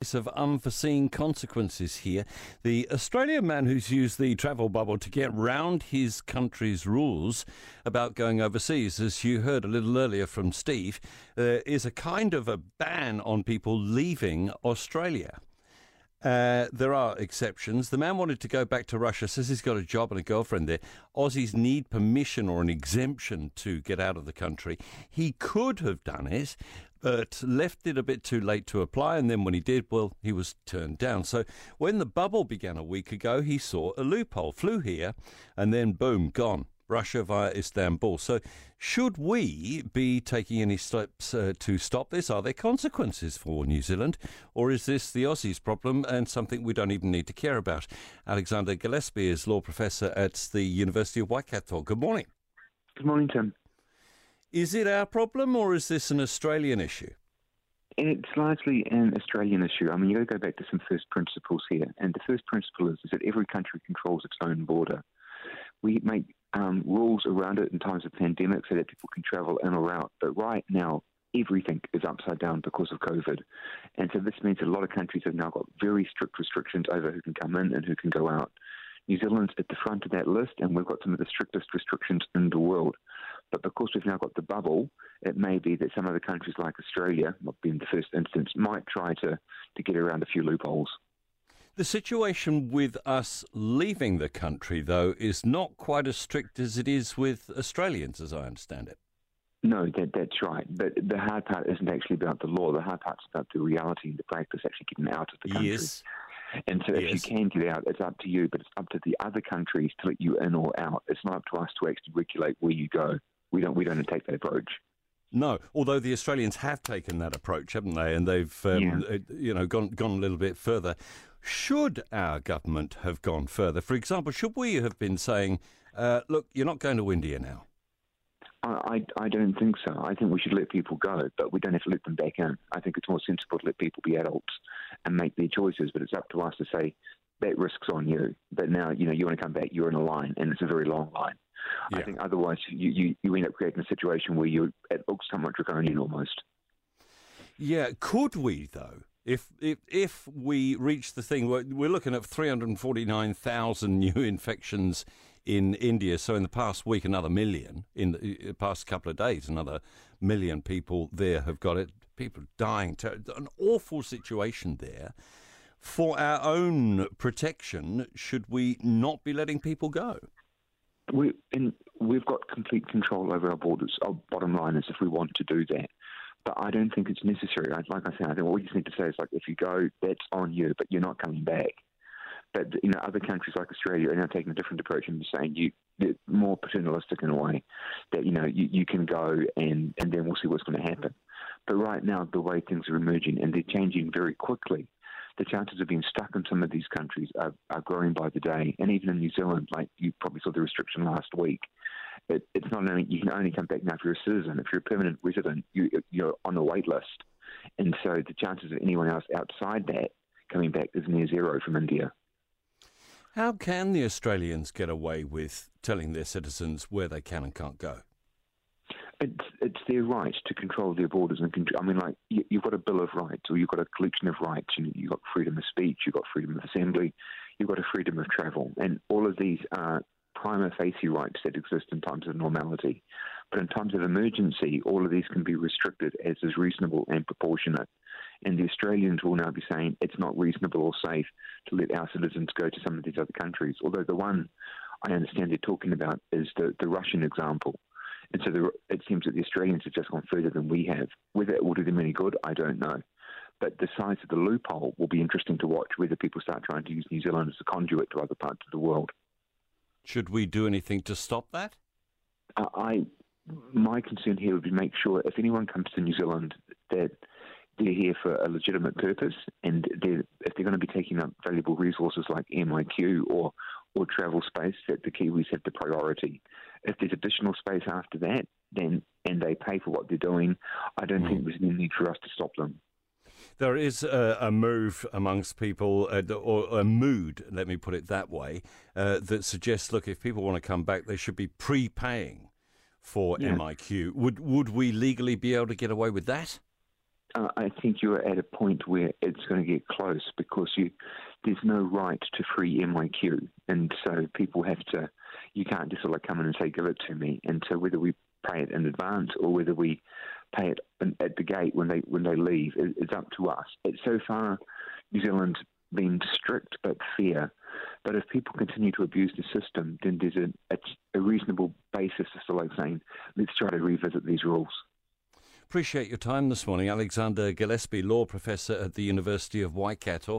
of unforeseen consequences here. The Australian man who's used the travel bubble to get round his country's rules about going overseas, as you heard a little earlier from Steve, uh, is a kind of a ban on people leaving Australia. Uh, there are exceptions. The man wanted to go back to Russia, says he's got a job and a girlfriend there. Aussies need permission or an exemption to get out of the country. He could have done it, but left it a bit too late to apply. And then when he did, well, he was turned down. So when the bubble began a week ago, he saw a loophole, flew here, and then boom, gone. Russia via Istanbul. So, should we be taking any steps uh, to stop this? Are there consequences for New Zealand, or is this the Aussies' problem and something we don't even need to care about? Alexander Gillespie is law professor at the University of Waikato. Good morning. Good morning, Tim. Is it our problem, or is this an Australian issue? It's largely an Australian issue. I mean, you've got to go back to some first principles here. And the first principle is, is that every country controls its own border. We make um, rules around it in times of pandemic so that people can travel in or out. But right now, everything is upside down because of COVID. And so this means a lot of countries have now got very strict restrictions over who can come in and who can go out. New Zealand's at the front of that list, and we've got some of the strictest restrictions in the world. But because we've now got the bubble, it may be that some other countries like Australia, not being the first instance, might try to, to get around a few loopholes. The situation with us leaving the country, though, is not quite as strict as it is with Australians, as I understand it. No, that, that's right. But the hard part isn't actually about the law. The hard part's about the reality and the practice actually getting out of the country. Yes. And so if Yes. you can get out, it's up to you, but it's up to the other countries to let you in or out. It's not up to us to actually regulate where you go. We don't, we don't take that approach. No, although the Australians have taken that approach, haven't they? And they've, um, Yeah. uh, you know, gone gone a little bit further. Should our government have gone further? For example, should we have been saying, uh, "Look, you're not going to India now"? I, I, I don't think so. I think we should let people go, but we don't have to let them back in. I think it's more sensible to let people be adults and make their choices, but it's up to us to say, that risk's on you. But now, you know, you want to come back, you're in a line, and it's a very long line. I think otherwise you, you, you end up creating a situation where you it looks somewhat draconian almost. Yeah, could we though? If if if we reach the thing, we're, we're looking at three hundred forty-nine thousand new infections in India. So in the past week, another million. In the uh, past couple of days, another million people there have got it. People dying. An awful situation there. For our own protection, should we not be letting people go? We and we've got complete control over our borders. Our bottom line is if we want to do that. But I don't think it's necessary. Like I said, I think what we just need to say is like, if you go, that's on you, but you're not coming back. But you know, other countries like Australia are now taking a different approach and saying you they're more paternalistic in a way that you know you, you can go and and then we'll see what's going to happen. But right now, the way things are emerging and they're changing very quickly, the chances of being stuck in some of these countries are, are growing by the day. And even in New Zealand, like you probably saw the restriction last week, it, it's not only you can only come back now if you're a citizen. If you're a permanent resident, you, you're on the wait list, and so the chances of anyone else outside that coming back is near zero from India. How can the Australians get away with telling their citizens where they can and can't go? It's it's their right to control their borders and control. I mean, like you, you've got a bill of rights, or you've got a collection of rights. You you've got freedom of speech, you've got freedom of assembly, you've got a freedom of travel, and all of these are prima facie rights that exist in times of normality. But in times of emergency, all of these can be restricted as is reasonable and proportionate. And the Australians will now be saying it's not reasonable or safe to let our citizens go to some of these other countries. Although the one I understand they're talking about is the, the Russian example. And so the, it seems that the Australians have just gone further than we have. Whether it will do them any good, I don't know. But the size of the loophole will be interesting to watch whether people start trying to use New Zealand as a conduit to other parts of the world. Should we do anything to stop that? Uh, I, my concern here would be make sure if anyone comes to New Zealand that they're here for a legitimate purpose, and they're, if they're going to be taking up valuable resources like MIQ or or travel space, that the Kiwis have the priority. If there's additional space after that, then and they pay for what they're doing, I don't think there's any need for us to stop them. There is a, a move amongst people, uh, or a mood, let me put it that way, uh, that suggests, look, if people want to come back, they should be prepaying for Yeah. MIQ. Would would we legally be able to get away with that? uh, I think you're at a point where it's going to get close because you there's no right to free MIQ, and so people have to. You can't just sort of come in and say, "Give it to me." And so whether we pay it in advance or whether we pay it at the gate when they when they leave, it's up to us. It's so far New Zealand's been strict but fair. But if people continue to abuse the system, then there's a, a, reasonable basis to like saying, let's try to revisit these rules. Appreciate your time this morning, Alexander Gillespie, law professor at the University of Waikato.